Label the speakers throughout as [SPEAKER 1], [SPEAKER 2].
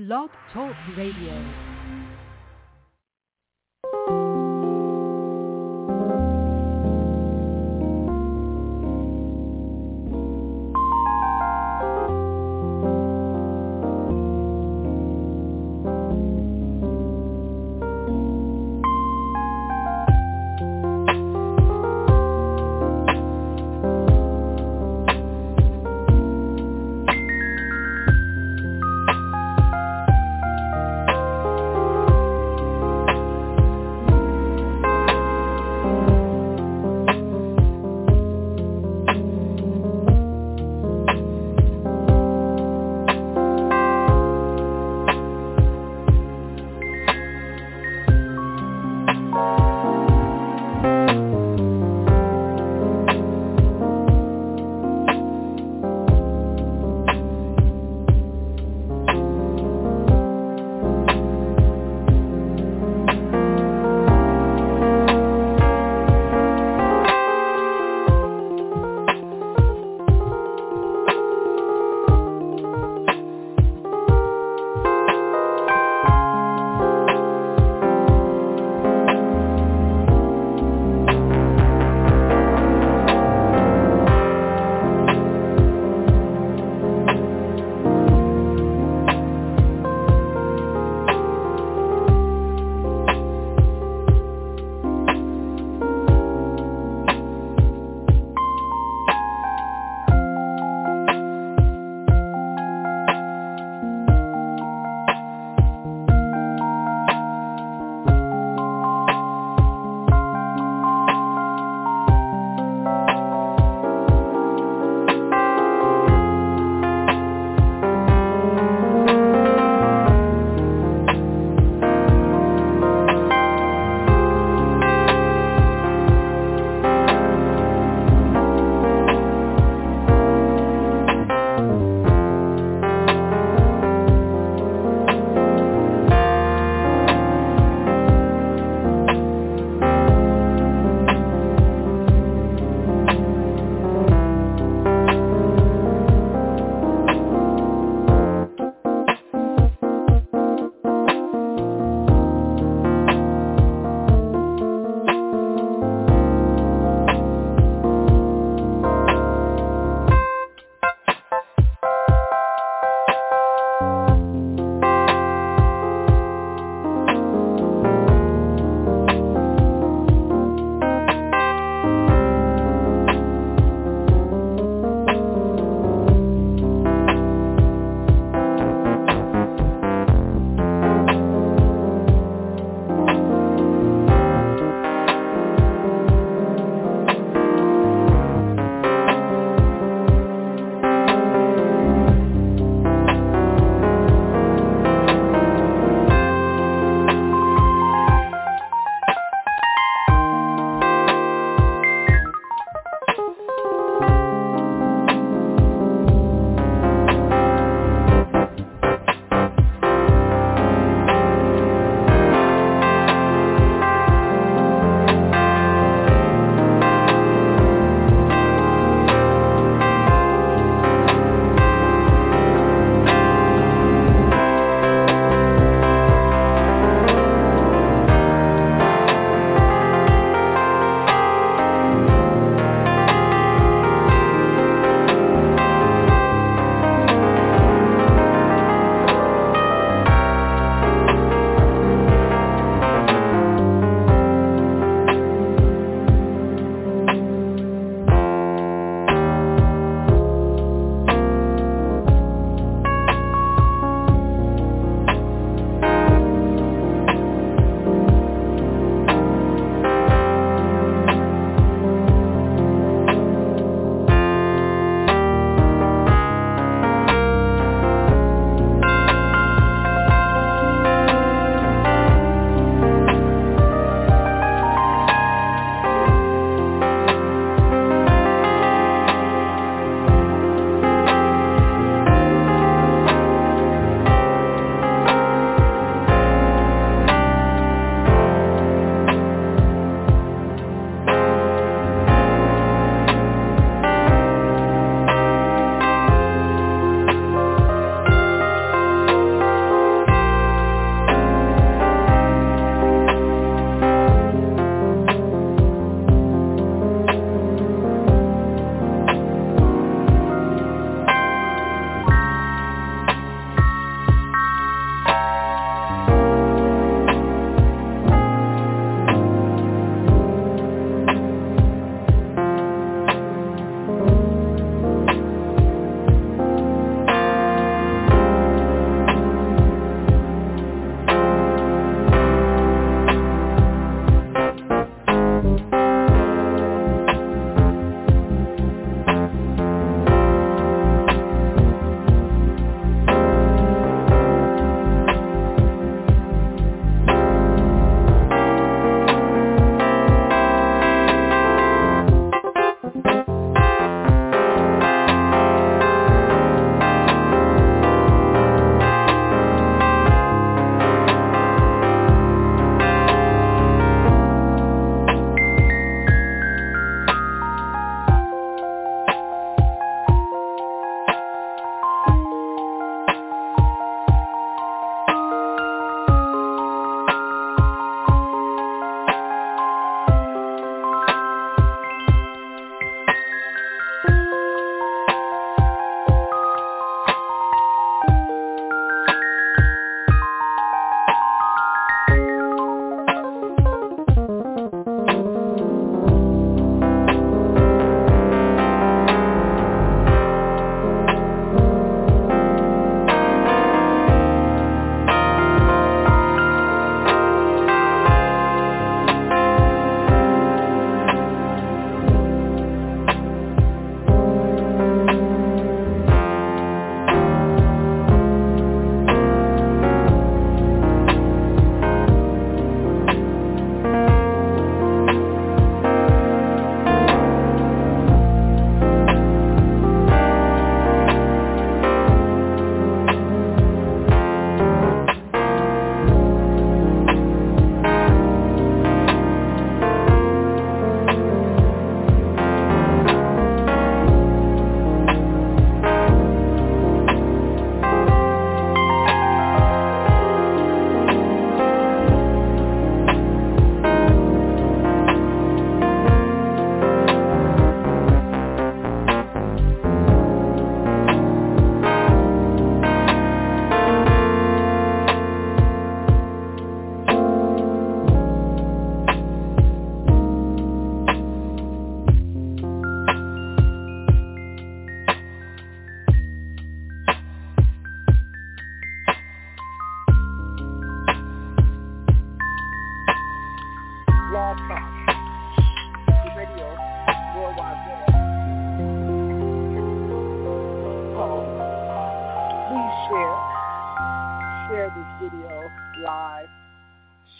[SPEAKER 1] Blog Talk Radio.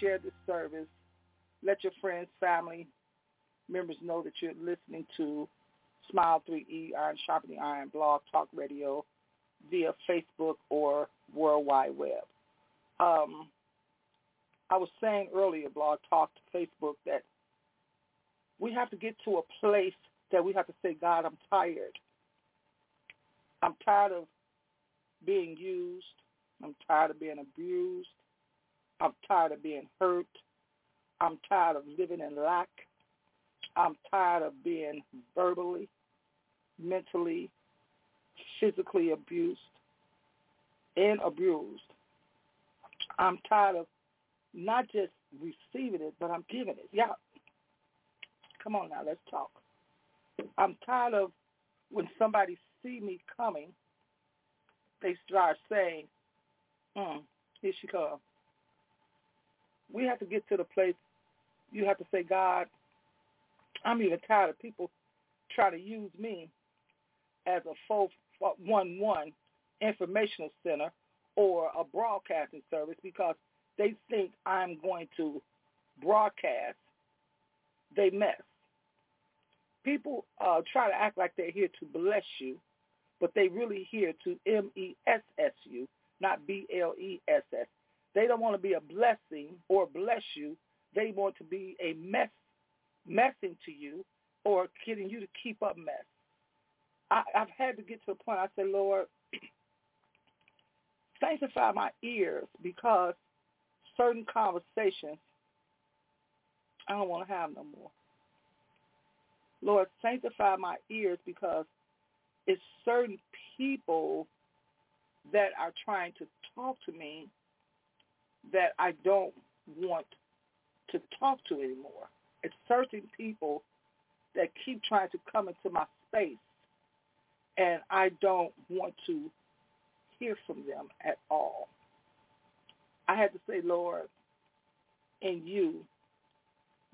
[SPEAKER 2] Share this service. Let your friends, family, members know that you're listening to Smile 3E Iron Sharpening Iron Blog Talk Radio via Facebook or World Wide Web. Um, I was saying earlier, Blog Talk to Facebook, that we have to get to a place that we have to say, God, I'm tired. I'm tired of being used. I'm tired of being abused. I'm tired of being hurt. I'm tired of living in lack. I'm tired of being verbally, mentally, physically abused and abused. I'm tired of not just receiving it, but I'm giving it. Yeah. Come on now, let's talk. I'm tired of when somebody see me coming, they start saying, mm, here she comes. We have to get to the place you have to say, God, I'm even tired of people try to use me as a full one-one informational center or a broadcasting service because they think I'm going to broadcast. They mess. People uh, try to act like they're here to bless you, but they really here to M-E-S-S you, not B-L-E-S-S. They don't want to be a blessing or bless you. They want to be a mess, messing to you or getting you to keep up mess. I, I've had to get to a point. I said, Lord, sanctify my ears because certain conversations I don't want to have no more. Lord, sanctify my ears because it's certain people that are trying to talk to me that I don't want to talk to anymore. It's certain people that keep trying to come into my space and I don't want to hear from them at all. I had to say, Lord, in you,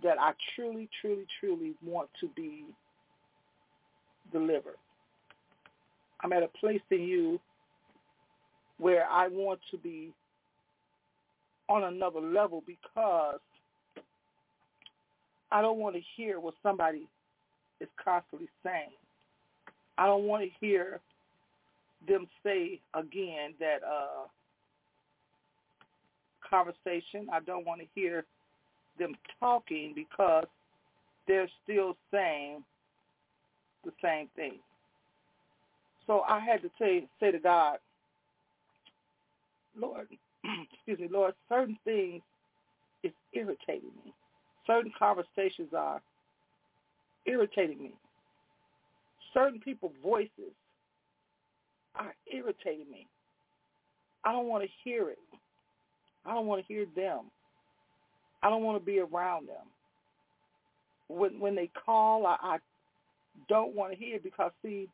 [SPEAKER 2] that I truly, truly, truly want to be delivered. I'm at a place in you where I want to be on another level because I don't want to hear what somebody is constantly saying. I don't want to hear them say again that uh, conversation. I don't want to hear them talking because they're still saying the same thing. So I had to say, say to God, Lord, excuse me, Lord, certain things is irritating me. Certain conversations are irritating me. Certain people's voices are irritating me. I don't want to hear it. I don't want to hear them. I don't want to be around them. When when they call, I, I don't want to hear because see,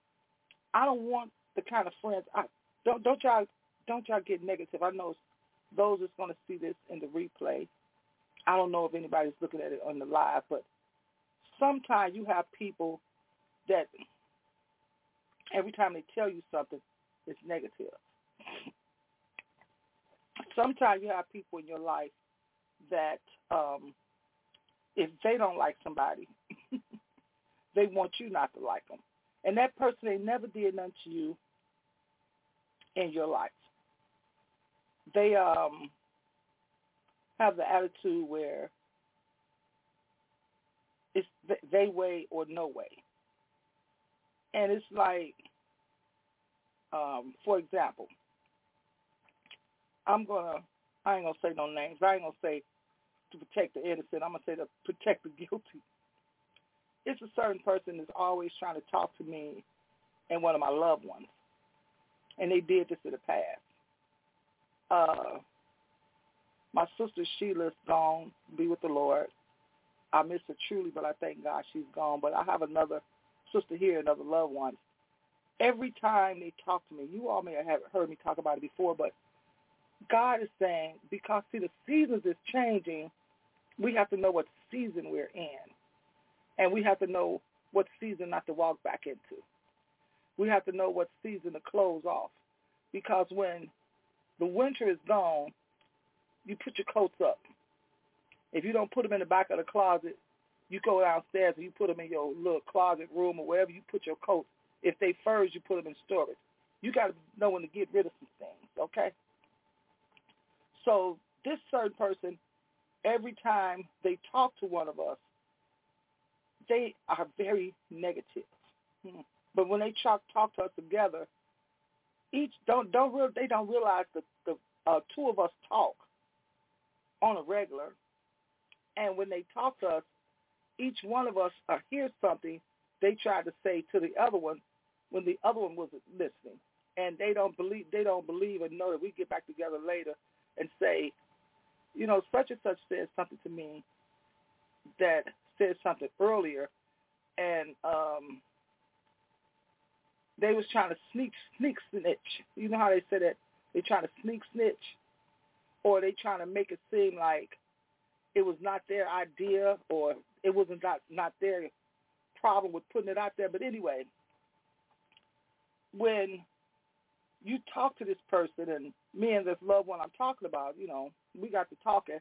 [SPEAKER 2] I don't want the kind of friends. I don't don't y'all don't y'all get negative. I know those that's going to see this in the replay. I don't know if anybody's looking at it on the live, but sometimes you have people that every time they tell you something, it's negative. Sometimes you have people in your life that um, if they don't like somebody, they want you not to like them. And that person, they never did nothing to you in your life. They um have the attitude where it's they way or no way. And it's like, um, for example, I'm gonna I ain't gonna say no names. I ain't gonna say to protect the innocent. I'm gonna say to protect the guilty. It's a certain person that's always trying to talk to me and one of my loved ones, and they did this in the past. Uh, my sister Sheila's gone, be with the Lord. I miss her truly, but I thank God she's gone. But I have another sister here, another loved one. Every time they talk to me, you all may have heard me talk about it before, but God is saying, because see the seasons is changing, we have to know what season we're in. And we have to know what season not to walk back into. We have to know what season to close off. Because when the winter is gone, you put your coats up. If you don't put them in the back of the closet, you go downstairs and you put them in your little closet room or wherever you put your coats. If they furs, you put them in storage. You got to know when to get rid of some things, okay? So this certain person, every time they talk to one of us, they are very negative. Hmm. But when they talk talk to us together, each don't don't real they don't realize that the uh, two of us talk on a regular, and when they talk to us, each one of us uh, hears something they tried to say to the other one when the other one wasn't listening, and they don't believe they don't believe and know that we get back together later and say, you know, such and such said something to me that said something earlier, and um, they was trying to sneak sneak snitch. You know how they said that they trying to sneak snitch, or they trying to make it seem like it was not their idea or it wasn't not not their problem with putting it out there. But anyway, when you talk to this person and me and this loved one I'm talking about, you know, we got to talking,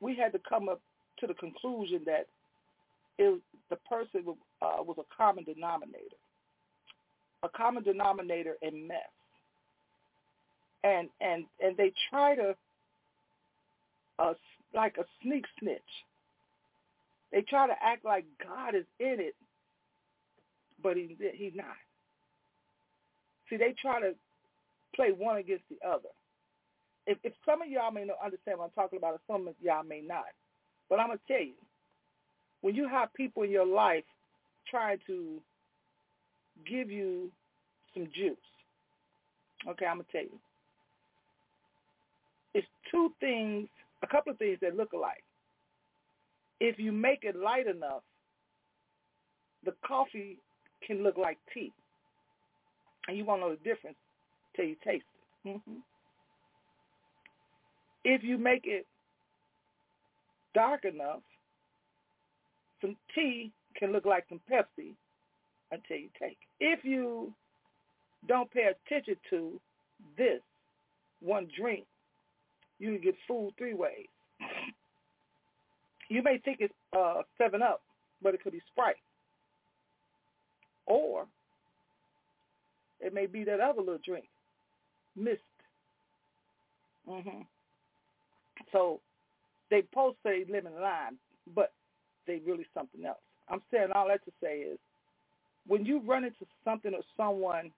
[SPEAKER 2] we had to come up to the conclusion that it the person uh, was a common denominator, a common denominator in mess, and and and they try to uh, like a sneak snitch. They try to act like God is in it, but he he's not. See, they try to play one against the other. If, if some of y'all may not understand what I'm talking about, or some of y'all may not, but I'm gonna tell you, when you have people in your life trying to give you some juice, okay, I'm gonna tell you, it's two things, a couple of things that look alike. If you make it light enough, the coffee can look like tea, and you won't know the difference till you taste it. Mm-hmm. If you make it dark enough, some tea can look like some Pepsi until you take it. If you don't pay attention to this one drink, you can get fooled three ways. You may think it's uh, 7-Up, but it could be Sprite. Or it may be that other little drink, Mist. Mm-hmm. So they post say lemon lime, but they really something else. I'm saying all that to say is when you run into something or someone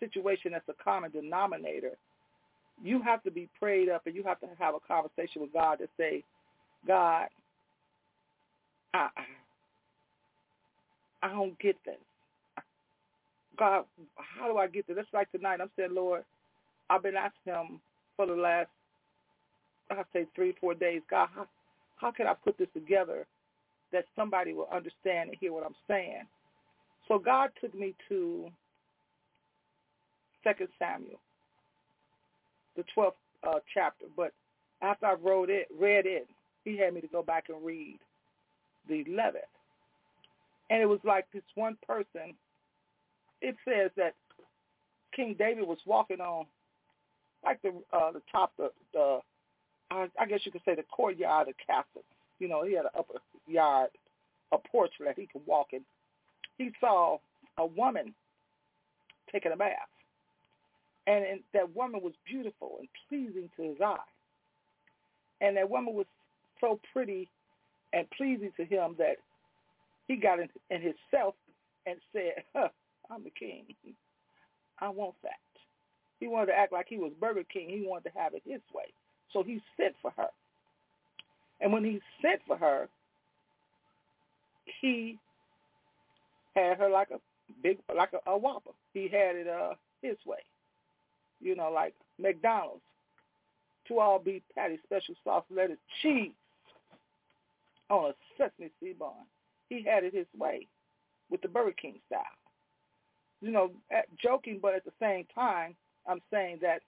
[SPEAKER 2] situation that's a common denominator, you have to be prayed up and you have to have a conversation with God to say, God, I, I don't get this. God, how do I get this? That's like tonight. I'm saying, Lord, I've been asking him for the last, I say three, four days. God, how, how can I put this together that somebody will understand and hear what I'm saying? So God took me to Second Samuel, the 12th uh, chapter. But after I wrote it, read it, he had me to go back and read the 11th. And it was like this one person, it says that King David was walking on like the uh, the top of the, I, I guess you could say the courtyard of the castle. You know, he had an upper yard, a porch that he could walk in. He saw a woman taking a bath. And, that woman was beautiful and pleasing to his eye. And that woman was so pretty and pleasing to him that he got in, in himself and said, huh, I'm the king. I want that. He wanted to act like he was Burger King. He wanted to have it his way. So he sent for her. And when he sent for her, he had her like a big, like a, a Whopper. He had it uh his way. You know, like McDonald's. Two all beef patty, special sauce, lettuce, cheese on a sesame seed bun. He had it his way with the Burger King style. You know, at, joking, but at the same time, I'm saying that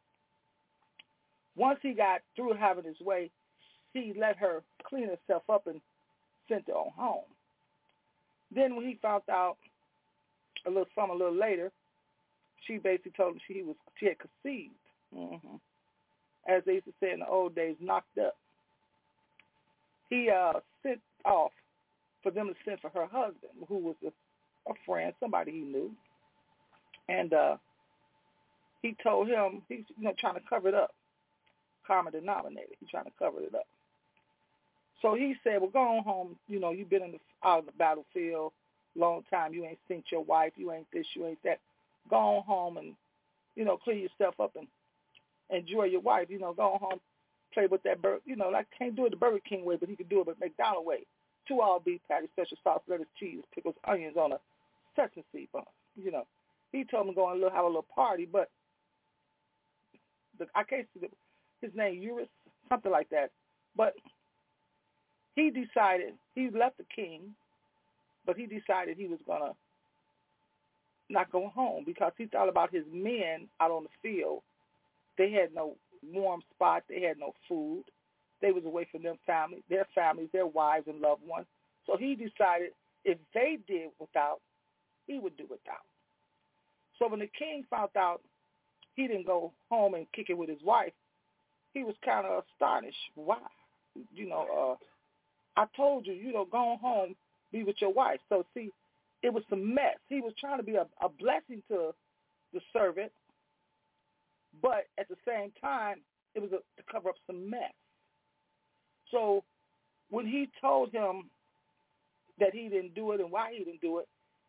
[SPEAKER 2] once he got through having his way, he let her clean herself up and sent her on home. Then when he found out a little some a little later, she basically told him she was she had conceived. Mm-hmm. As they used to say in the old days, knocked up. He uh sent off for them to send for her husband, who was a, a friend, somebody he knew, and uh he told him he's you know trying to cover it up, common denominator. He's trying to cover it up. So he said, "Well, go on home. You know, you've been in the out of the battlefield long time. You ain't seen your wife. You ain't this. You ain't that. Go on home and you know clean yourself up and enjoy your wife. You know, go on home, play with that bird. You know, like can't do it the Burger King way, but he could do it the McDonald way. Two all beef patties, special sauce, lettuce, cheese, pickles, onions on a sesame seed bun. You know, he told me to go and little, have a little party, but the, I can't see the, his name, Eurus, something like that. But he decided he left the king, but he decided he was gonna not go home because he thought about his men out on the field. They had no warm spot. They had no food. They was away from their family, their families, their wives and loved ones. So he decided if they did without, he would do without. So when the king found out he didn't go home and kick it with his wife, he was kind of astonished. Why? You know, uh, I told you, you know, go home, be with your wife. So see, it was some mess. He was trying to be a, a blessing to the servant, but at the same time, it was a, to cover up some mess. So when he told him that he didn't do it and why he didn't do it,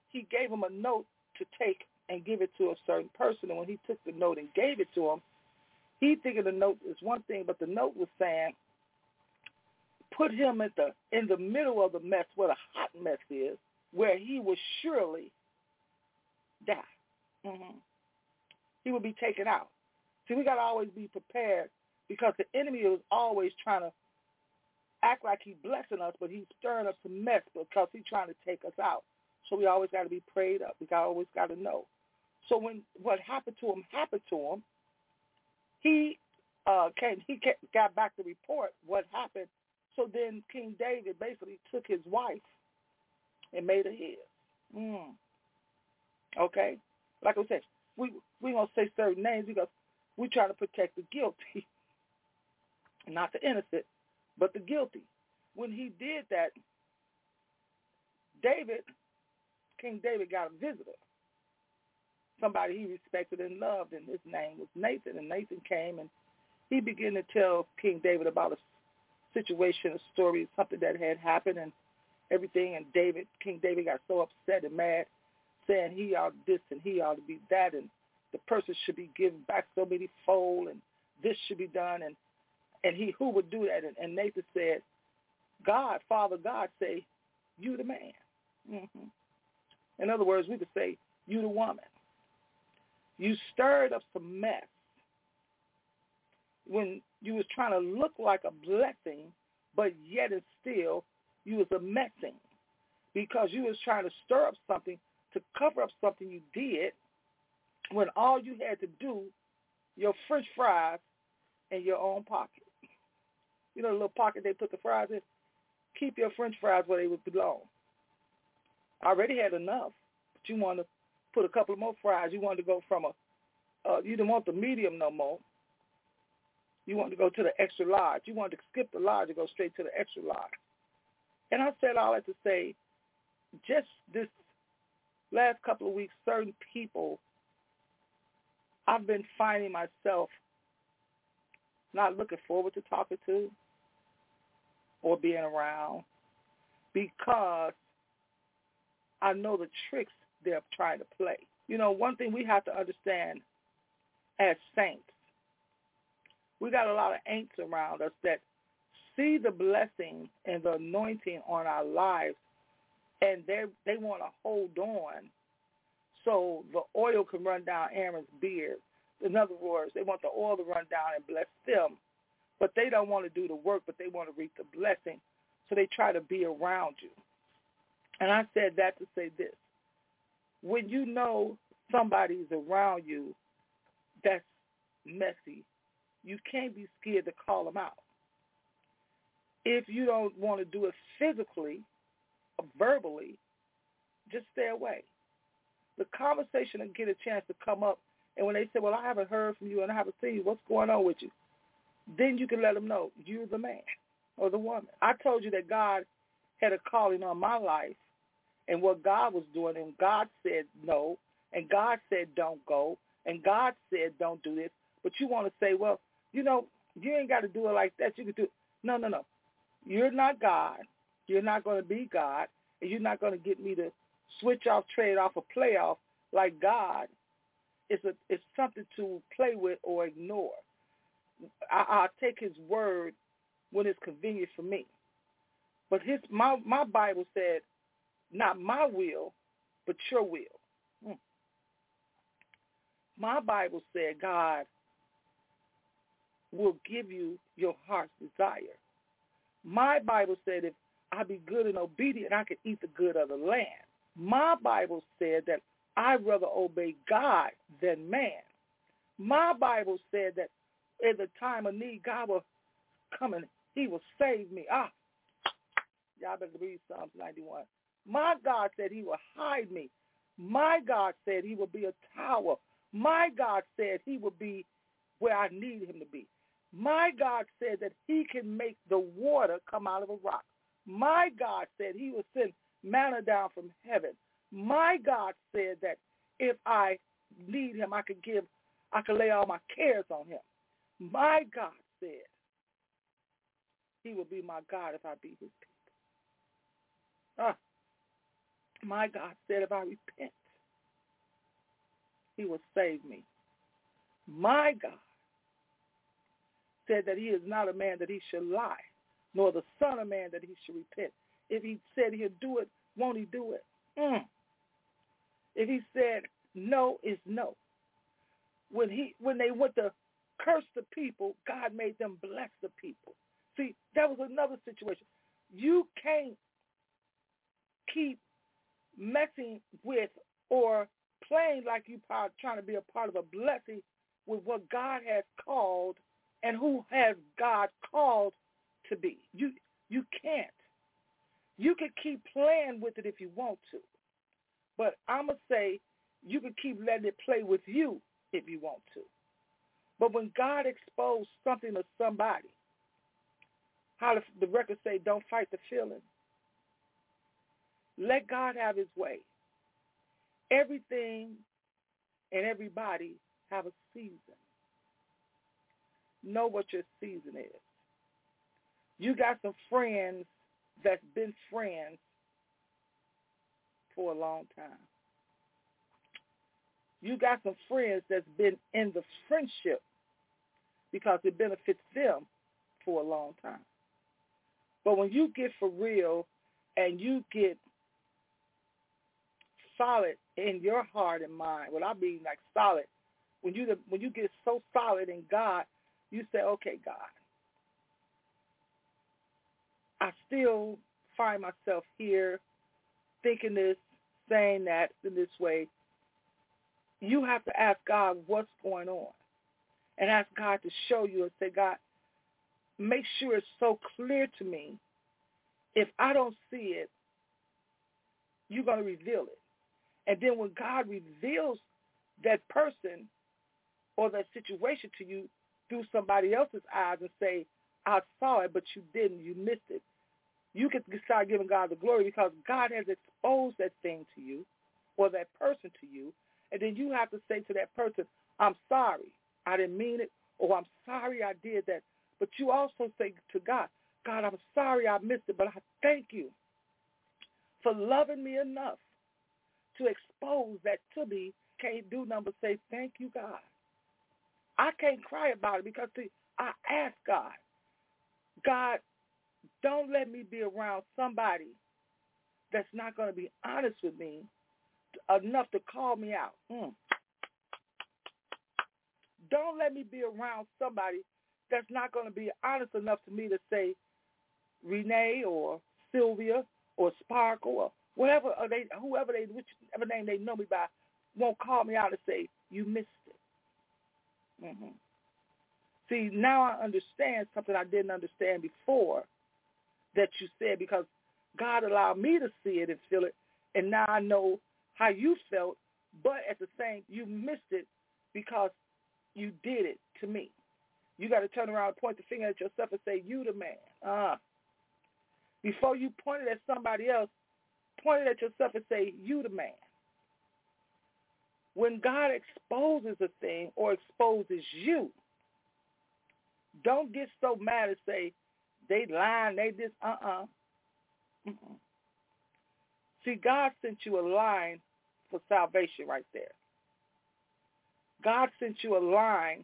[SPEAKER 2] he gave him a note to take and give it to a certain person. And when he took the note and gave it to him, he figured the note is one thing, but the note was saying, put him at the in the middle of the mess where the hot mess is, where he will surely die. Mm-hmm. He will be taken out. See, we got to always be prepared because the enemy is always trying to act like he's blessing us, but he's stirring up some mess because he's trying to take us out. So we always got to be prayed up. We got always got to know. So when what happened to him happened to him, he uh, came. He got back the report what happened. So then King David basically took his wife and made her his. Mm. Okay, like I said, we we gonna say certain names because we try to protect the guilty, not the innocent, but the guilty. When he did that, David, King David, got a visitor somebody he respected and loved, and his name was Nathan. And Nathan came and he began to tell King David about a situation, a story, something that had happened, and everything. And David, King David, got so upset and mad, saying he ought to this and he ought to be that, and the person should be given back so many fold, and this should be done, and and he who would do that? And, and Nathan said, God, Father God, say, you the man. Mm-hmm. In other words, we could say, you the woman. You stirred up some mess when you was trying to look like a blessing, but yet and still you was a messing because you was trying to stir up something to cover up something you did when all you had to do, your French fries in your own pocket. You know the little pocket they put the fries in? Keep your French fries where they would belong. I already had enough, but you want to put a couple more fries. You wanted to go from a, uh, you didn't want the medium no more. You wanted to go to the extra large. You wanted to skip the large and go straight to the extra large. And I said all that to say, just this last couple of weeks, certain people, I've been finding myself not looking forward to talking to or being around because I know the tricks they're trying to play. You know, one thing we have to understand as saints, we got a lot of ain'ts around us that see the blessing and the anointing on our lives, and they they want to hold on so the oil can run down Aaron's beard. In other words, they want the oil to run down and bless them, but they don't want to do the work, but they want to reap the blessing. So they try to be around you. And I said that to say this when you know somebody's around you that's messy, you can't be scared to call them out. If you don't want to do it physically, or verbally, just stay away. The conversation and get a chance to come up, and when they say, "Well, I haven't heard from you and I haven't seen you. What's going on with you?" Then you can let them know you're the man or the woman. I told you that God had a calling on my life, and what God was doing, and God said no, and God said don't go, and God said don't do this. But you want to say, well, you know, you ain't got to do it like that. You can do it. No, no, no. You're not God. You're not going to be God, and you're not going to get me to switch off, trade off, or play off like God. It's a it's something to play with or ignore. I, I'll take His word when it's convenient for me. But his my my Bible said, not my will, but your will. Hmm. My Bible said God will give you your heart's desire. My Bible said if I be good and obedient, I can eat the good of the land. My Bible said that I'd rather obey God than man. My Bible said that in the time of need, God will come and he will save me. Ah, y'all better read Psalms 91. My God said he will hide me. My God said he will be a tower. My God said he will be where I need him to be. My God said that he can make the water come out of a rock. My God said he will send manna down from heaven. My God said that if I need him, I could give, I could lay all my cares on him. My God said he will be my God if I be his people. Ah, my God said if I repent, he will save me. My God said that he is not a man that he should lie, nor the son of man that he should repent. If he said he'll do it, won't he do it? Mm. If he said no is no. When he when they went to curse the people, God made them bless the people. See, that was another situation. You can't keep messing with or playing like you are trying to be a part of a blessing with what God has called and who has God called to be. You you can't. You can keep playing with it if you want to. But I'm going to say you can keep letting it play with you if you want to. But when God exposed something to somebody, how the records say, don't fight the feeling. Let God have his way. Everything and everybody have a season. Know what your season is. You got some friends that's been friends for a long time. You got some friends that's been in the friendship because it benefits them for a long time. But when you get for real and you get solid in your heart and mind, what I mean like solid, when you when you get so solid in God, you say, okay, God, I still find myself here thinking this, saying that in this way. You have to ask God what's going on and ask God to show you and say, God, make sure it's so clear to me. If I don't see it, you're going to reveal it. And then when God reveals that person or that situation to you through somebody else's eyes and say, I saw it, but you didn't, you missed it, you can start giving God the glory because God has exposed that thing to you or that person to you. And then you have to say to that person, I'm sorry. I didn't mean it. Or I'm sorry I did that. But you also say to God, God, I'm sorry I missed it, but I thank you for loving me enough to expose that to me. Can't do number say, thank you, God. I can't cry about it because see, I ask God, God, don't let me be around somebody that's not going to be honest with me enough to call me out. Mm. Don't let me be around somebody that's not going to be honest enough to me to say Renee or Sylvia or Sparkle or whatever or they whoever they whichever name they know me by won't call me out and say you missed. Mm-hmm. See, now I understand something I didn't understand before that you said because God allowed me to see it and feel it, and now I know how you felt, but at the same, you missed it because you did it to me. You got to turn around and point the finger at yourself and say, you the man. Uh, before you point it at somebody else, point it at yourself and say, you the man. When God exposes a thing or exposes you, don't get so mad and say, they lying, they this, uh-uh. Mm-mm. See, God sent you a line for salvation right there. God sent you a line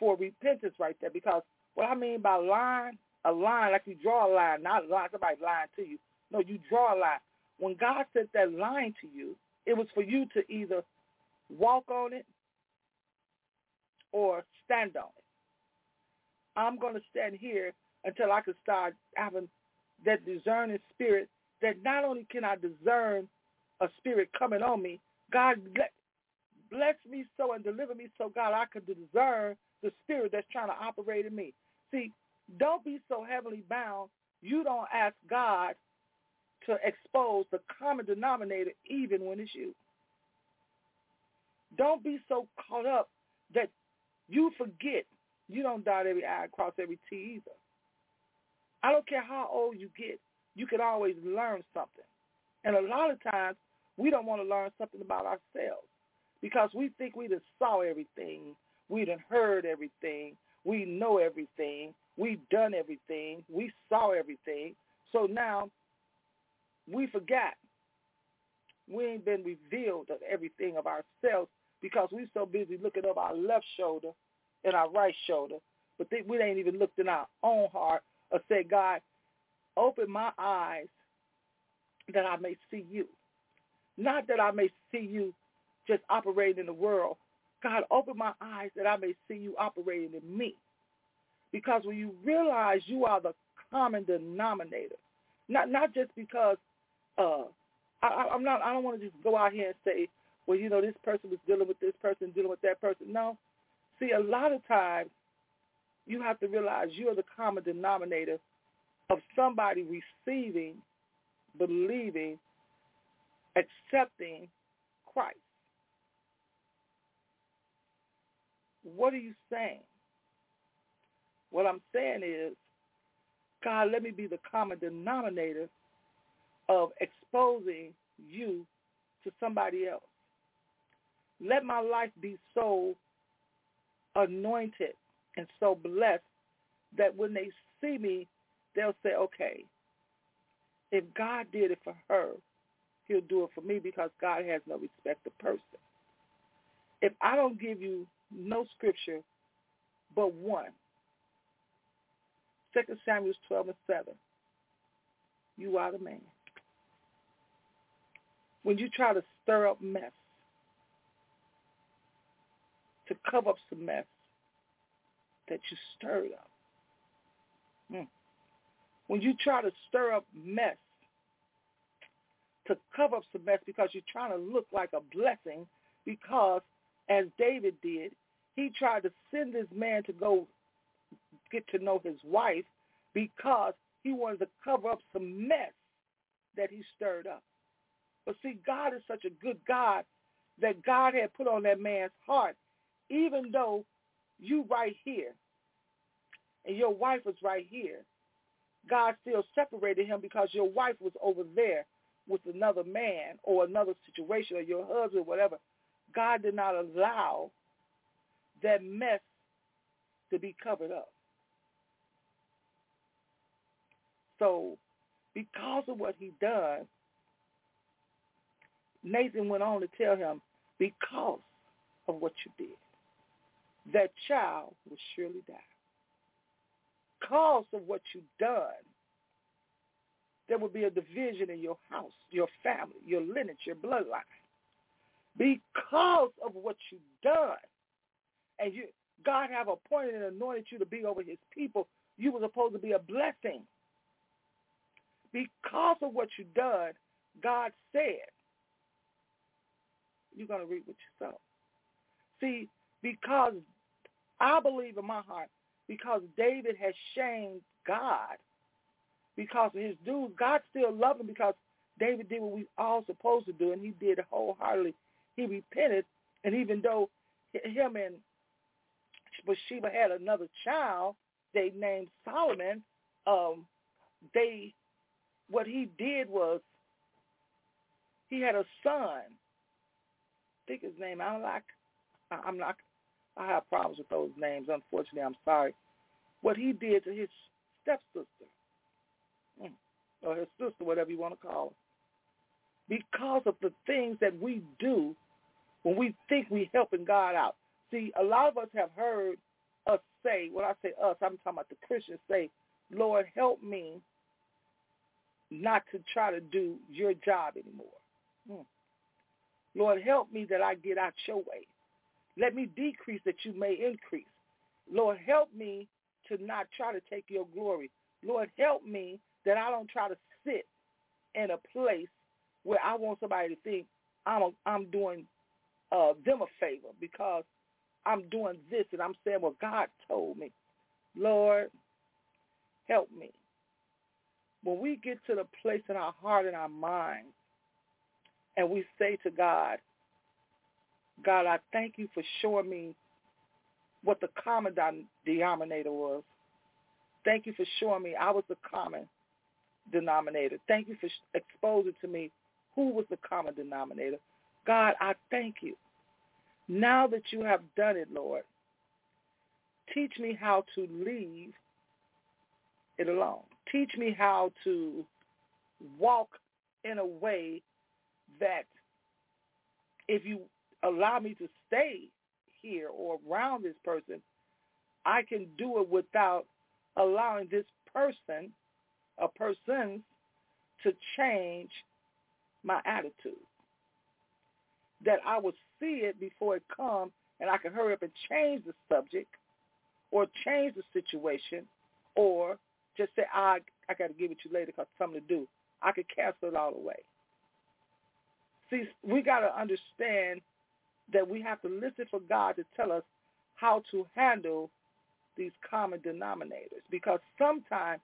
[SPEAKER 2] for repentance right there because what I mean by line, a line, like you draw a line, not a line, somebody lying to you. No, you draw a line. When God sent that line to you, it was for you to either walk on it or stand on it. I'm going to stand here until I can start having that discerning spirit that not only can I discern a spirit coming on me, God bless me so and deliver me so, God, I can discern the spirit that's trying to operate in me. See, don't be so heavily bound. You don't ask God to expose the common denominator even when it's you. Don't be so caught up that you forget you don't dot every I cross every T either. I don't care how old you get, you can always learn something. And a lot of times we don't want to learn something about ourselves because we think we just saw everything, we done heard everything, we know everything, we've done everything, we saw everything. So now we forgot. We ain't been revealed of everything of ourselves because we're so busy looking over our left shoulder and our right shoulder, but they, we ain't even looked in our own heart or said, God, open my eyes that I may see you. Not that I may see you just operating in the world. God, open my eyes that I may see you operating in me. Because when you realize you are the common denominator, not not just because uh, I, I'm not. I don't want to just go out here and say, well, you know, this person was dealing with this person, dealing with that person. No, see, a lot of times you have to realize you are the common denominator of somebody receiving, believing, accepting Christ. What are you saying? What I'm saying is, God, let me be the common denominator of exposing you to somebody else. Let my life be so anointed and so blessed that when they see me, they'll say, okay, if God did it for her, he'll do it for me because God has no respect of person. If I don't give you no scripture but one, Second Samuel 12 and 7, you are the man. When you try to stir up mess, to cover up some mess that you stirred up. Hmm. When you try to stir up mess to cover up some mess because you're trying to look like a blessing because as David did, he tried to send this man to go get to know his wife because he wanted to cover up some mess that he stirred up. But see, God is such a good God that God had put on that man's heart, even though you right here and your wife was right here, God still separated him because your wife was over there with another man or another situation or your husband, whatever. God did not allow that mess to be covered up. So because of what he done, Nathan went on to tell him, because of what you did, that child will surely die. Because of what you've done, there will be a division in your house, your family, your lineage, your bloodline. Because of what you've done, and you, God have appointed and anointed you to be over his people, you were supposed to be a blessing. Because of what you've done, God said, you're going to reap what you sow. See, because I believe in my heart, because David has shamed God, because of his dude. God still loved him because David did what we all supposed to do, and he did wholeheartedly. He repented, and even though him and Bathsheba had another child, they named Solomon. Um, they, what he did was, he had a son. I think his name. Like. I'm not. I have problems with those names. Unfortunately, I'm sorry. What he did to his stepsister, mm, or his sister, whatever you want to call her, because of the things that we do when we think we're helping God out. See, a lot of us have heard us say, when I say us, I'm talking about the Christians say, Lord, help me not to try to do your job anymore. Hmm. Lord, help me that I get out your way. Let me decrease that you may increase. Lord, help me to not try to take your glory. Lord, help me that I don't try to sit in a place where I want somebody to think I'm a, I'm doing uh, them a favor because I'm doing this and I'm saying what God told me. Lord, help me. When we get to the place in our heart and our mind and we say to God, God, I thank you for showing me what the common denominator was. Thank you for showing me I was the common denominator. Thank you for exposing to me who was the common denominator. God, I thank you. Now that you have done it, Lord, teach me how to leave it alone. Teach me how to walk in a way that if you allow me to stay here or around this person, I can do it without allowing this person or persons to change my attitude. That I will see it before it comes and I can hurry up and change the subject or change the situation or just say, ah, I, I got to give it to you later because something to do. I could cancel it all away. See, we got to understand that we have to listen for God to tell us how to handle these common denominators because sometimes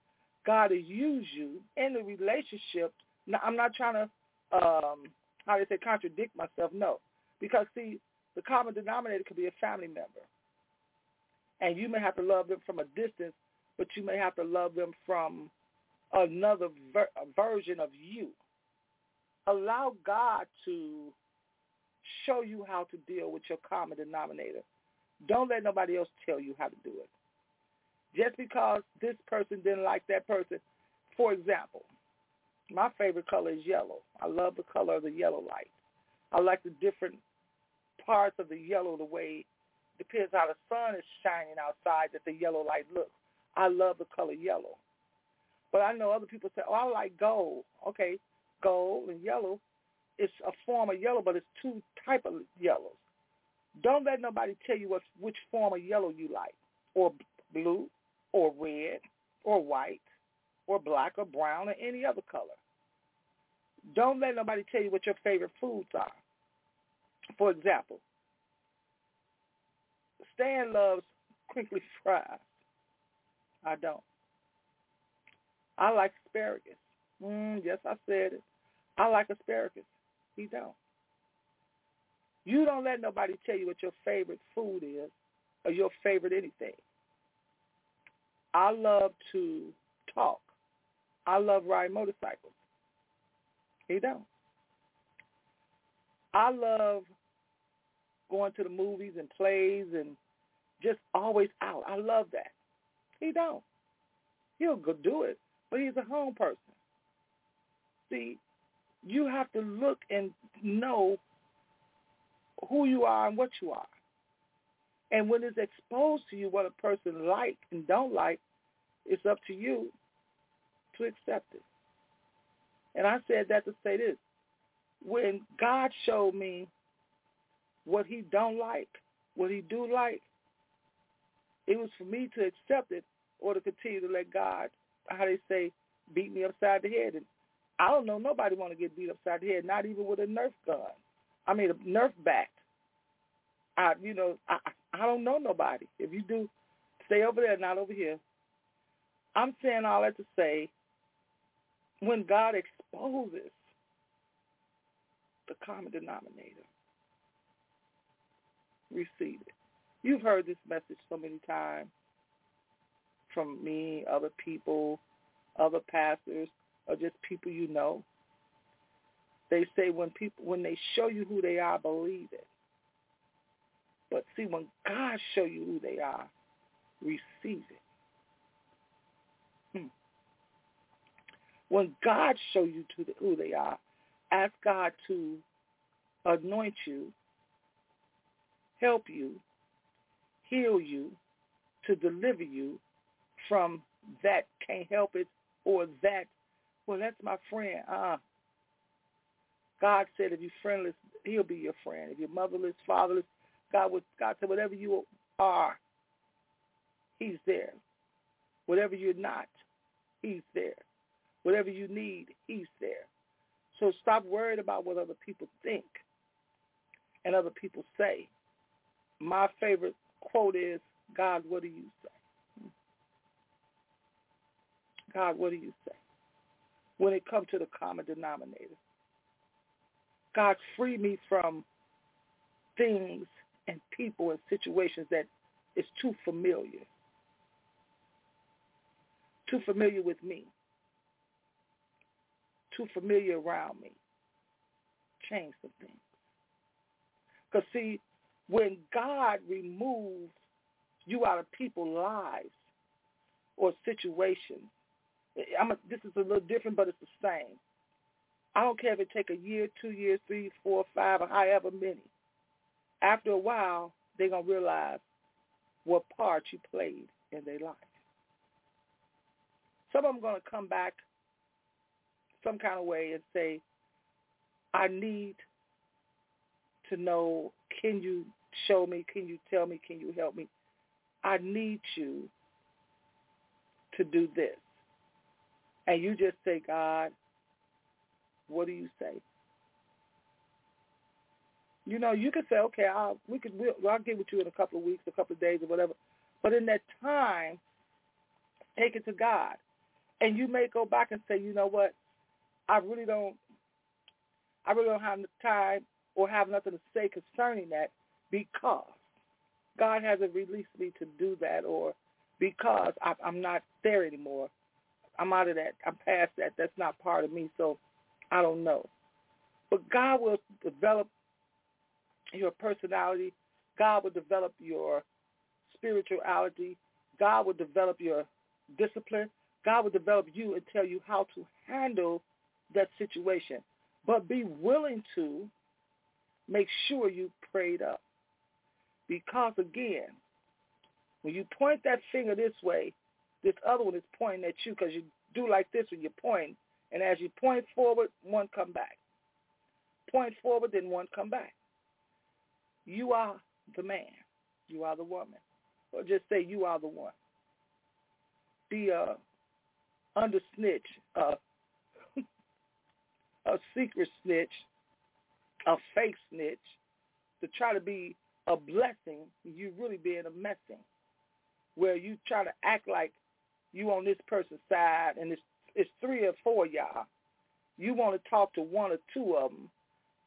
[SPEAKER 2] God will use you in the relationship. Now, I'm not trying to um, how do they say contradict myself. No, because see, the common denominator could be a family member, and you may have to love them from a distance, but you may have to love them from another ver- version of you. Allow God to show you how to deal with your common denominator. Don't let nobody else tell you how to do it. Just because this person didn't like that person, for example, my favorite color is yellow. I love the color of the yellow light. I like the different parts of the yellow the way depends how the sun is shining outside that the yellow light looks. I love the color yellow. But I know other people say, oh, I like gold. Okay, gold and yellow is a form of yellow, but it's two type of yellows. Don't let nobody tell you what which form of yellow you like, or blue, or red, or white or black or brown or any other color. Don't let nobody tell you what your favorite foods are. For example, Stan loves crinkly fries. I don't. I like asparagus. Mm, yes, I said it. I like asparagus. He don't. You don't let nobody tell you what your favorite food is or your favorite anything. I love to talk. I love riding motorcycles. He don't. I love going to the movies and plays and just always out. I love that. He don't. He'll go do it, but he's a home person. See, you have to look and know who you are and what you are. And when it's exposed to you what a person like and don't like, it's up to you to accept it. And I said that to say this. When God showed me what he don't like, what he do like, it was for me to accept it or to continue to let God, how they say, beat me upside the head. And I don't know nobody want to get beat upside the head, not even with a Nerf gun. I mean, a Nerf bat. I, you know, I, I don't know nobody. If you do, stay over there, not over here. I'm saying all that to say when God exposes the common denominator, receive it. You've heard this message so many times from me, other people, other pastors, or just people you know. They say when people when they show you who they are, believe it. But see, when God show you who they are, receive it. Hmm. When God show you to the, who they are, ask God to anoint you, help you, heal you, to deliver you from that can't help it or that, well, that's my friend. Uh, God said if you're friendless, he'll be your friend. If you're motherless, fatherless, God would God said whatever you are, he's there. Whatever you're not, he's there. Whatever you need, he's there. So stop worried about what other people think and other people say. My favorite quote is, God, what do you say? God, what do you say? When it comes to the common denominator. God, free me from things and people and situations that is too familiar. Too familiar with me. Too familiar around me. Change some things. Because see, when God removes you out of people's lives or situations, I'm a, this is a little different, but it's the same. I don't care if it take a year, two years, three, four, five, or however many. After a while, they're going to realize what part you played in their life. Some of them going to come back some kind of way and say, I need to know, can you show me, can you tell me, can you help me? I need you to do this. And you just say, God, what do you say? You know, you could say, okay, I'll we could we'll, I'll get with you in a couple of weeks, a couple of days, or whatever. But in that time, take it to God, and you may go back and say, you know what, I really don't, I really don't have the time or have nothing to say concerning that because God hasn't released me to do that, or because I, I'm not there anymore. I'm out of that. I'm past that. That's not part of me. So I don't know. But God will develop your personality. God will develop your spirituality. God will develop your discipline. God will develop you and tell you how to handle that situation. But be willing to make sure you prayed up. Because again, when you point that finger this way, this other one is pointing at you because you do like this when you point. And as you point forward, one come back. Point forward, then one come back. You are the man. You are the woman. Or just say you are the one. Be a under snitch, a, a secret snitch, a fake snitch, to try to be a blessing, you really being a messing. Where you try to act like you on this person's side and it's it's three or four y'all. You want to talk to one or two of them,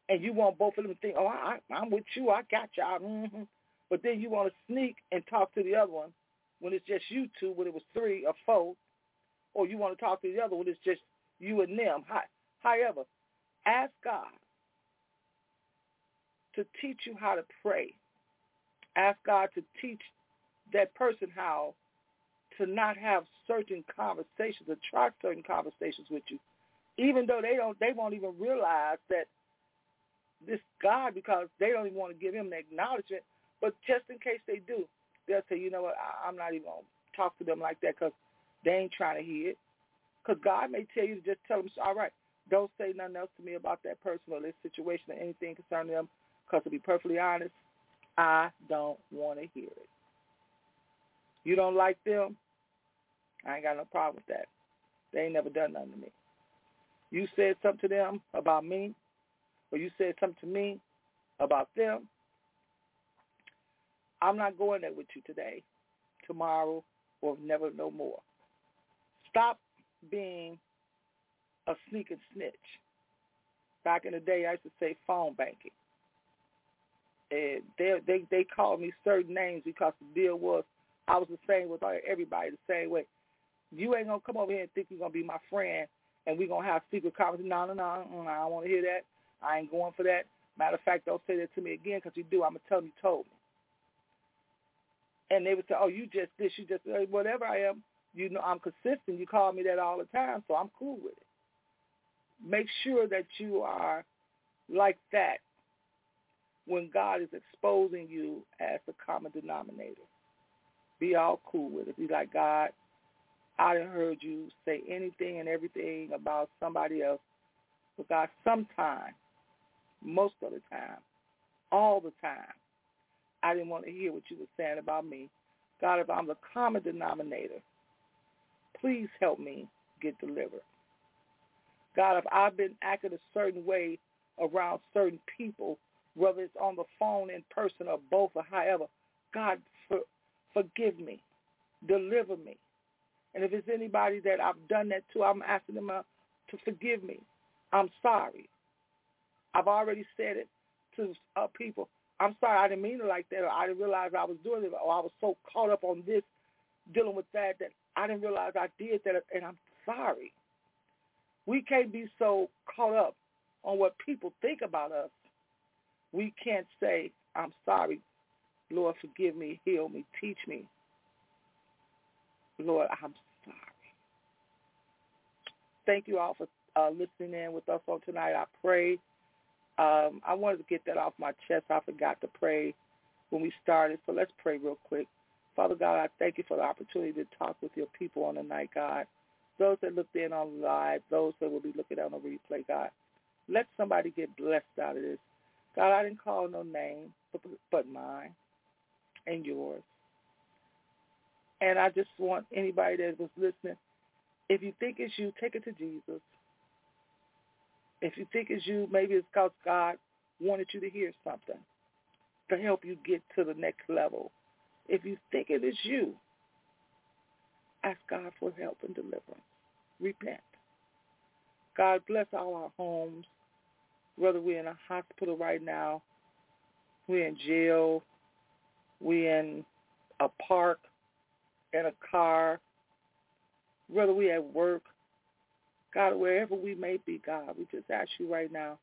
[SPEAKER 2] and you want both of them to think, oh, I, I'm with you, I got y'all. Mm-hmm. But then you want to sneak and talk to the other one when it's just you two, when it was three or four, or you want to talk to the other when it's just you and them. However, ask God to teach you how to pray. Ask God to teach that person how to not have certain conversations or try certain conversations with you, even though they don't, they won't even realize that this God because they don't even want to give him the acknowledgement. But just in case they do, they'll say, you know what, I, I'm not even to talk to them like that because they ain't trying to hear it. Because God may tell you to just tell them, all right, don't say nothing else to me about that person or this situation or anything concerning them because to be perfectly honest, I don't want to hear it. You don't like them? I ain't got no problem with that. They ain't never done nothing to me. You said something to them about me, or you said something to me about them, I'm not going there with you today, tomorrow, or never no more. Stop being a sneaking snitch. Back in the day, I used to say phone banking. And they they they called me certain names because the deal was I was the same with everybody the same way. You ain't gonna come over here and think you're gonna be my friend and we're gonna have secret conversations. No, no, no, I don't want to hear that. I ain't going for that. Matter of fact, don't say that to me again because you do. I'm gonna tell them you told me. And they would say, "Oh, you just this, you just uh, whatever I am. You know, I'm consistent. You call me that all the time, so I'm cool with it. Make sure that you are like that when God is exposing you as the common denominator. Be all cool with it. Be like, God, I didn't heard you say anything and everything about somebody else. But God, sometimes, most of the time, all the time, I didn't want to hear what you were saying about me. God, if I'm the common denominator, please help me get delivered. God, if I've been acting a certain way around certain people, whether it's on the phone, in person, or both, or however, God, for, forgive me. Deliver me. And if it's anybody that I've done that to, I'm asking them uh, to forgive me. I'm sorry. I've already said it to uh, people. I'm sorry, I didn't mean it like that, or I didn't realize I was doing it, or I was so caught up on this, dealing with that, that I didn't realize I did that, and I'm sorry. We can't be so caught up on what people think about us. We can't say, I'm sorry. Lord, forgive me, heal me, teach me. Lord, I'm. Thank you all for uh, listening in with us on tonight. I pray. Um, I wanted to get that off my chest. I forgot to pray when we started, so let's pray real quick. Father God, I thank you for the opportunity to talk with your people on the night, God. Those that looked in on live, those that will be looking on the replay, God. Let somebody get blessed out of this. God, I didn't call no name but, but mine and yours. And I just want anybody that was listening, if you think it's you, take it to Jesus. If you think it's you, maybe it's because God wanted you to hear something to help you get to the next level. If you think it is you, ask God for help and deliverance. Repent. God bless all our homes, whether we're in a hospital right now, we're in jail, we're in a park, in a car, whether we at work, God, wherever we may be, God, we just ask you right now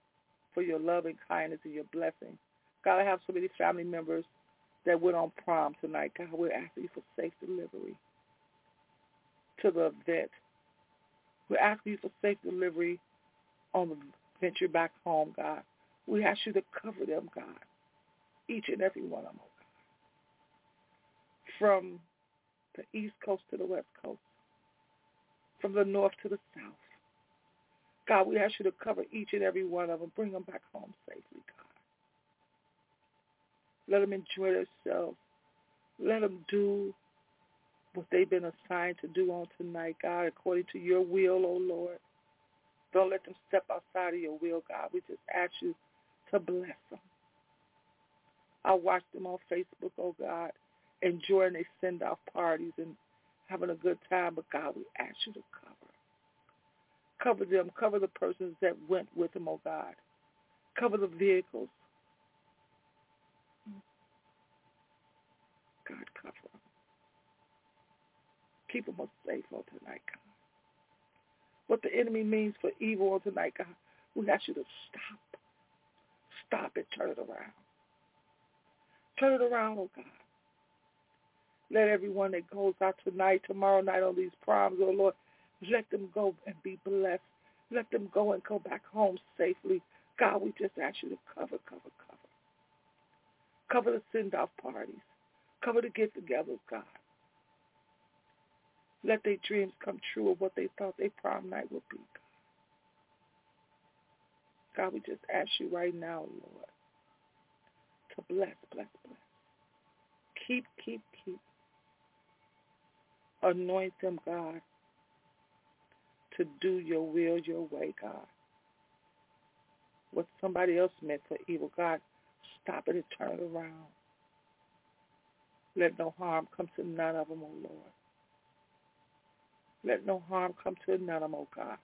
[SPEAKER 2] for your loving kindness and your blessing. God, I have so many family members that went on prom tonight. God, we're asking you for safe delivery to the vet. We're asking you for safe delivery on the venture back home, God. We ask you to cover them, God, each and every one of them, oh God. From the East Coast to the West Coast, from the North to the South. God, we ask you to cover each and every one of them. Bring them back home safely, God. Let them enjoy themselves. Let them do what they've been assigned to do on tonight, God, according to your will, oh Lord. Don't let them step outside of your will, God. We just ask you to bless them. I watch them on Facebook, oh God, enjoying their send-off parties and having a good time. But God, we ask you to cover. Cover them. Cover the persons that went with them, oh God. Cover the vehicles. God, cover them. Keep them safe on tonight, God. What the enemy means for evil on tonight, God, we ask you to stop. Stop it. Turn it around. Turn it around, oh God. Let everyone that goes out tonight, tomorrow night on these proms, oh Lord, let them go and be blessed. Let them go and go back home safely. God, we just ask you to cover, cover, cover. Cover the send-off parties. Cover the get-togethers, God. Let their dreams come true of what they thought their prom night would be. God, we just ask you right now, Lord, to bless, bless, bless. Keep, keep, keep. Anoint them, God, to do your will your way, God. What somebody else meant for evil, God, stop it and turn it around. Let no harm come to none of them, O oh Lord. Let no harm come to none of them, O oh God.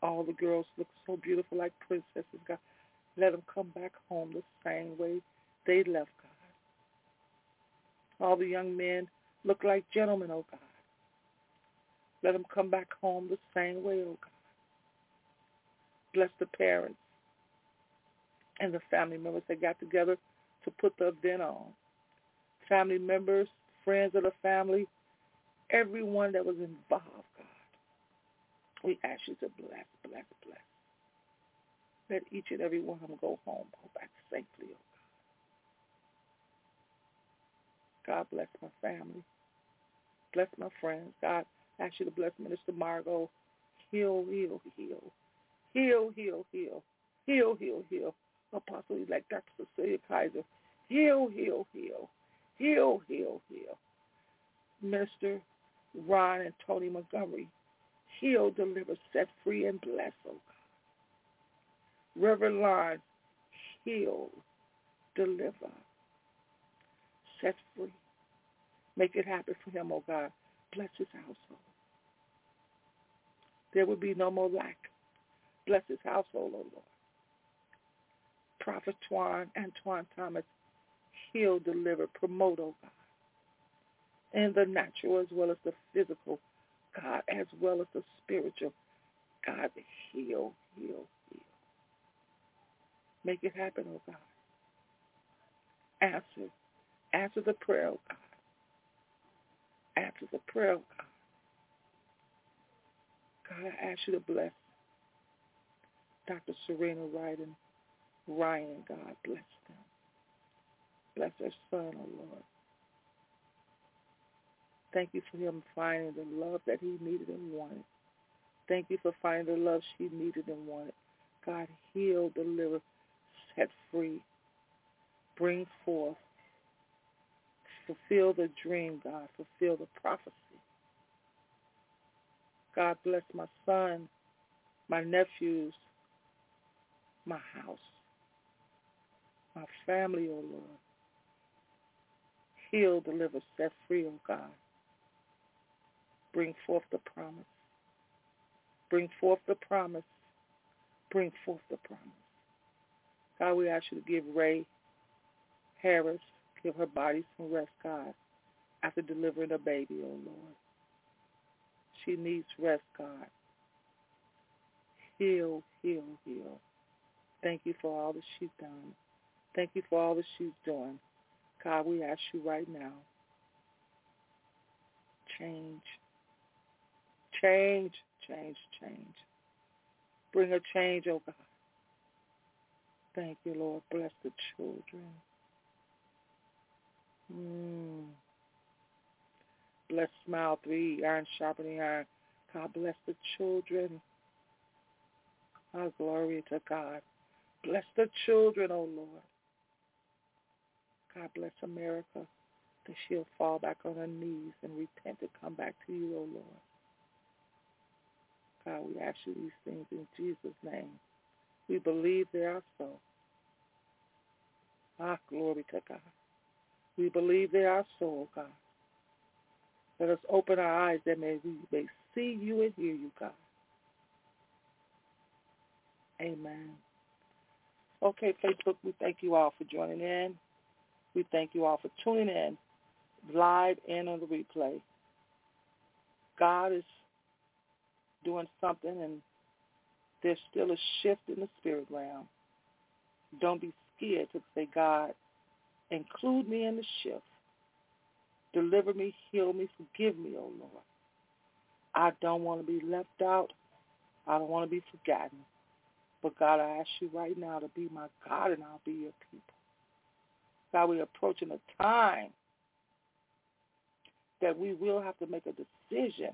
[SPEAKER 2] All the girls look so beautiful like princesses, God. Let them come back home the same way they left, God. All the young men look like gentlemen, oh God. Let them come back home the same way, oh God. Bless the parents and the family members that got together to put the event on. Family members, friends of the family, everyone that was involved, God. We ask you to bless, bless, bless. Let each and every one of them go home, go back safely, oh God. God bless my family. Bless my friends. God, ask you to bless Minister Margot. Heal, heal, heal. Heal, heal, heal. Heal, heal, heal. Apostle like Dr. Cecilia Kaiser. Heal, heal, heal. Heal, heal, heal. Minister Ron and Tony Montgomery. Heal, deliver, set free, and bless, oh God. Reverend Lawrence, heal, deliver, set free. Make it happen for him, oh God. Bless his household. There will be no more lack. Bless his household, oh Lord. Prophet Twan, Antoine Thomas, heal, deliver, promote, oh God. In the natural as well as the physical, God, as well as the spiritual. God, heal, heal, heal. Make it happen, oh God. Answer. Answer the prayer, oh God. Answer the prayer, oh God. God, I ask you to bless Dr. Serena Ryden, Ryan, God, bless them. Bless their son, oh Lord. Thank you for him finding the love that he needed and wanted. Thank you for finding the love she needed and wanted. God, heal, deliver, set free, bring forth, fulfill the dream, God, fulfill the prophecy. God bless my son, my nephews, my house, my family, oh Lord. Heal, deliver, set free, oh God. Bring forth the promise. Bring forth the promise. Bring forth the promise. God, we ask you to give Ray Harris, give her body some rest, God, after delivering a baby, oh Lord. She needs rest, God. Heal, heal, heal. Thank you for all that she's done. Thank you for all that she's doing. God, we ask you right now, change, change, change, change. Bring a change, oh God. Thank you, Lord. Bless the children. Mm. Bless Smile 3, Iron Sharpening Iron. God bless the children. Oh, glory to God. Bless the children, oh Lord. God bless America that she'll fall back on her knees and repent and come back to you, oh Lord. God, we ask you these things in Jesus' name. We believe they are so. Ah, glory to God. We believe they are so, God. Let us open our eyes that may we may see you and hear you, God. Amen. Okay, Facebook, we thank you all for joining in. We thank you all for tuning in live and on the replay. God is doing something and there's still a shift in the spirit realm. Don't be scared to say, God, include me in the shift. Deliver me, heal me, forgive me, oh Lord. I don't want to be left out. I don't want to be forgotten. But God, I ask you right now to be my God and I'll be your people. God, we're approaching a time that we will have to make a decision.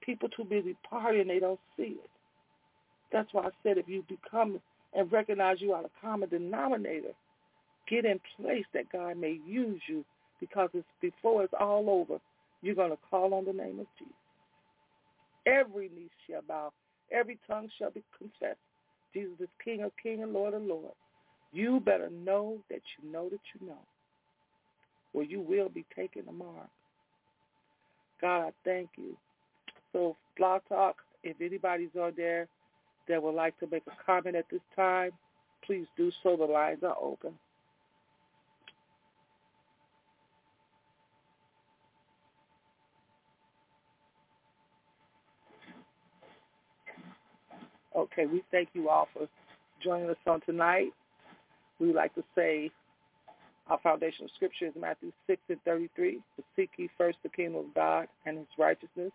[SPEAKER 2] People too busy partying, they don't see it. That's why I said if you become and recognize you are the common denominator, get in place that God may use you because it's before it's all over, you're going to call on the name of Jesus. Every knee shall bow. Every tongue shall be confessed. Jesus is King of kings and Lord of lords. You better know that you know that you know. Or you will be taking the mark. God, I thank you. So Blog Talk If anybody's on there that would like to make a comment at this time, please do so. The lines are open. Okay, we thank you all for joining us on tonight. We like to say our foundational scripture is Matthew 6 and 33. To seek ye first the kingdom of God and his righteousness,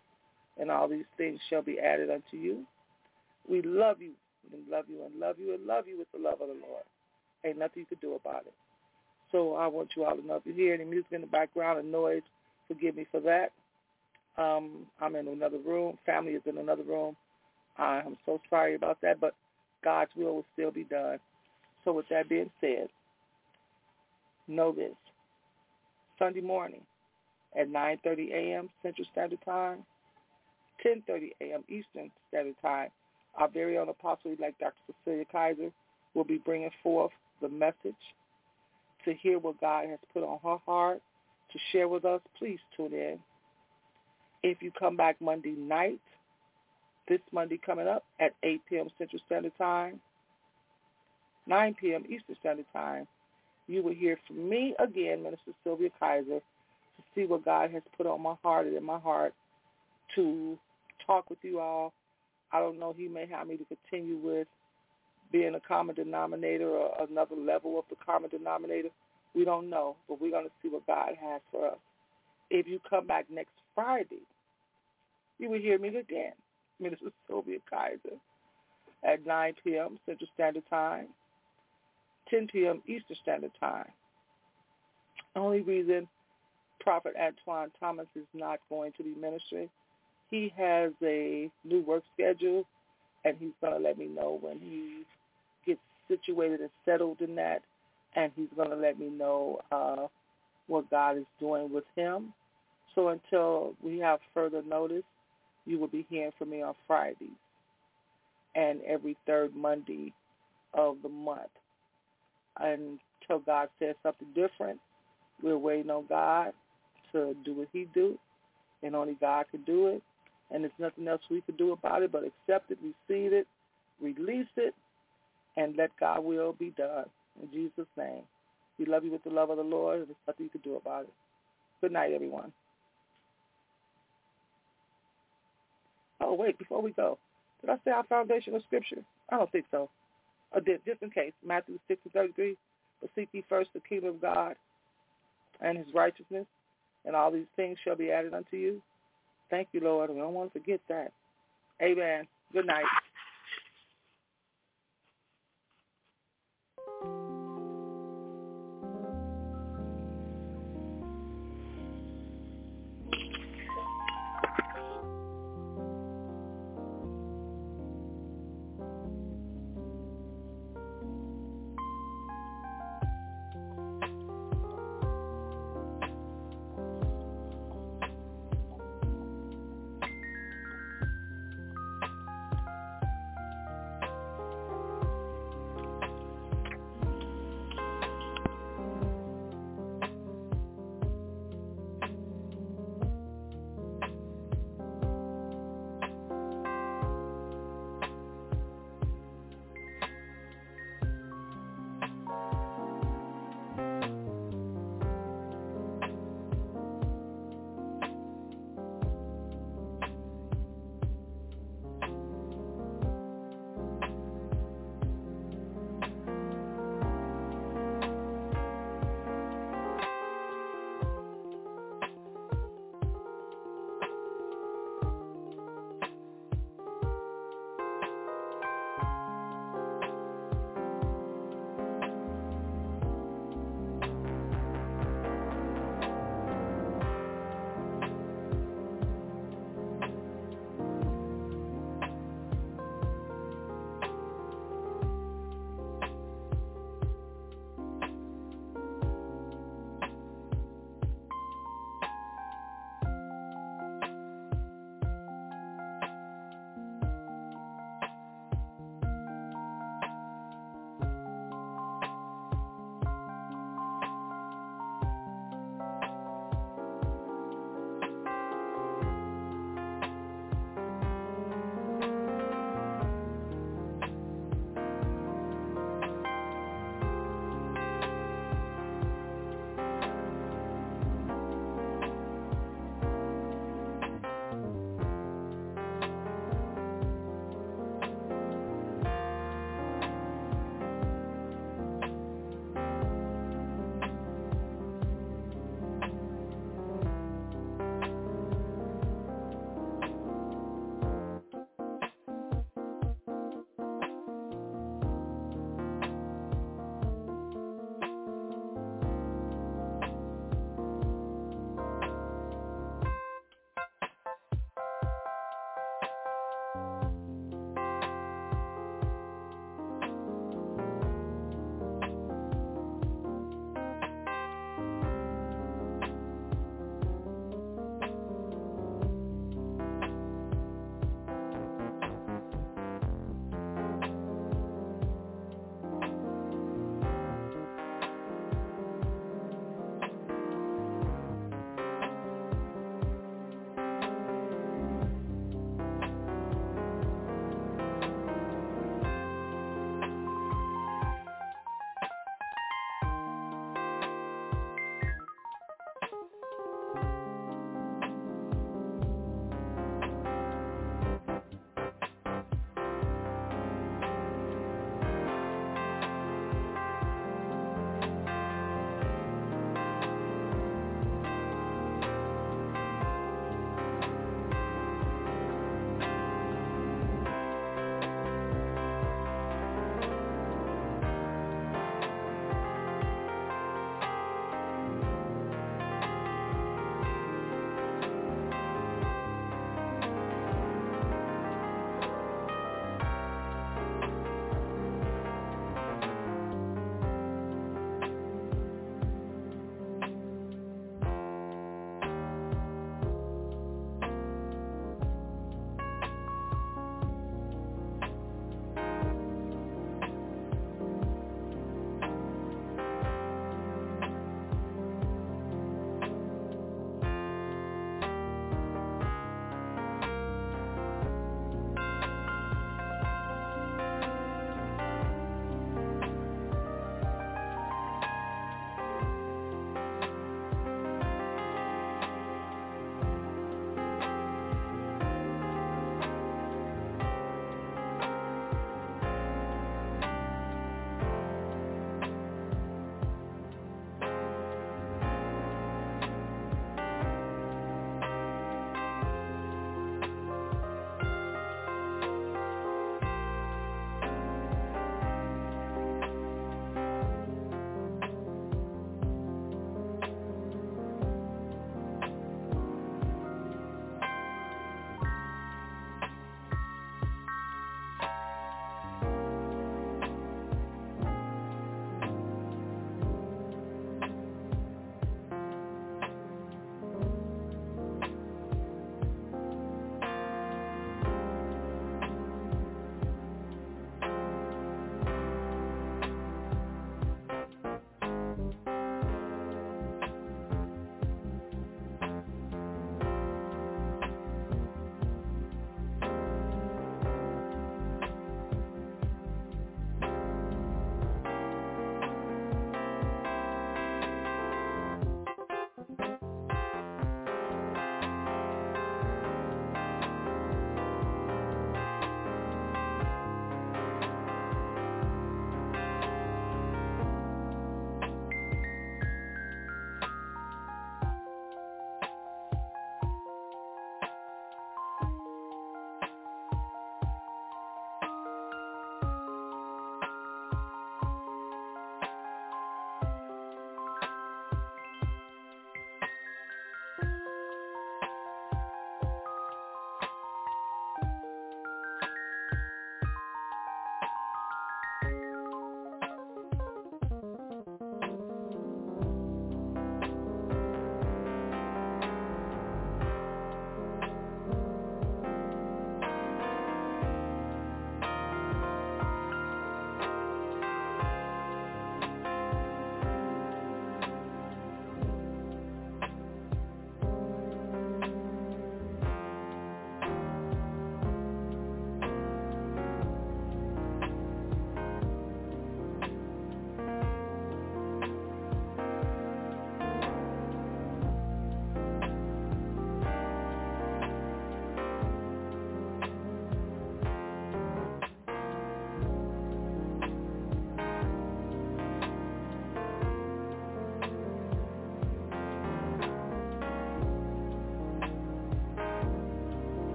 [SPEAKER 2] and all these things shall be added unto you. We love you and love you and love you and love you with the love of the Lord. Ain't nothing you can do about it. So I want you all to know if you hear any music in the background and noise, forgive me for that. Um, I'm in another room. Family is in another room. I'm so sorry about that, but God's will will still be done. So with that being said, know this. Sunday morning at 9.30 a.m. Central Standard Time, 10.30 a.m. Eastern Standard Time, our very own apostle-elect Dr. Cecilia Kaiser will be bringing forth the message to hear what God has put on her heart to share with us. Please tune in. If you come back Monday night, this Monday coming up at 8 p.m. Central Standard Time, 9 p.m. Eastern Standard Time, you will hear from me again, Minister Sylvia Kaiser, to see what God has put on my heart and in my heart to talk with you all. I don't know, he may have me to continue with being a common denominator or another level of the common denominator. We don't know, but we're going to see what God has for us. If you come back next Friday, you will hear me again, Minister Sylvia Kaiser, at 9 p.m. Central Standard Time, 10 p.m. Eastern Standard Time. Only reason Prophet Antoine Thomas is not going to be ministering, he has a new work schedule, and he's going to let me know when he gets situated and settled in that, and he's going to let me know uh, what God is doing with him. So until we have further notice, you will be hearing from me on Fridays and every third Monday of the month until God says something different. We're waiting on God to do what he do, and only God can do it. And there's nothing else we can do about it but accept it, receive it, release it, and let God will be done. In Jesus' name. We love you with the love of the Lord. There's nothing you can do about it. Good night, everyone. Oh, wait, before we go, did I say our foundational scripture? I don't think so. Uh, just in case, Matthew 6 and 33, but seek ye first the kingdom of God and his righteousness, and all these things shall be added unto you. Thank you, Lord. We don't want to forget that. Amen. Good night.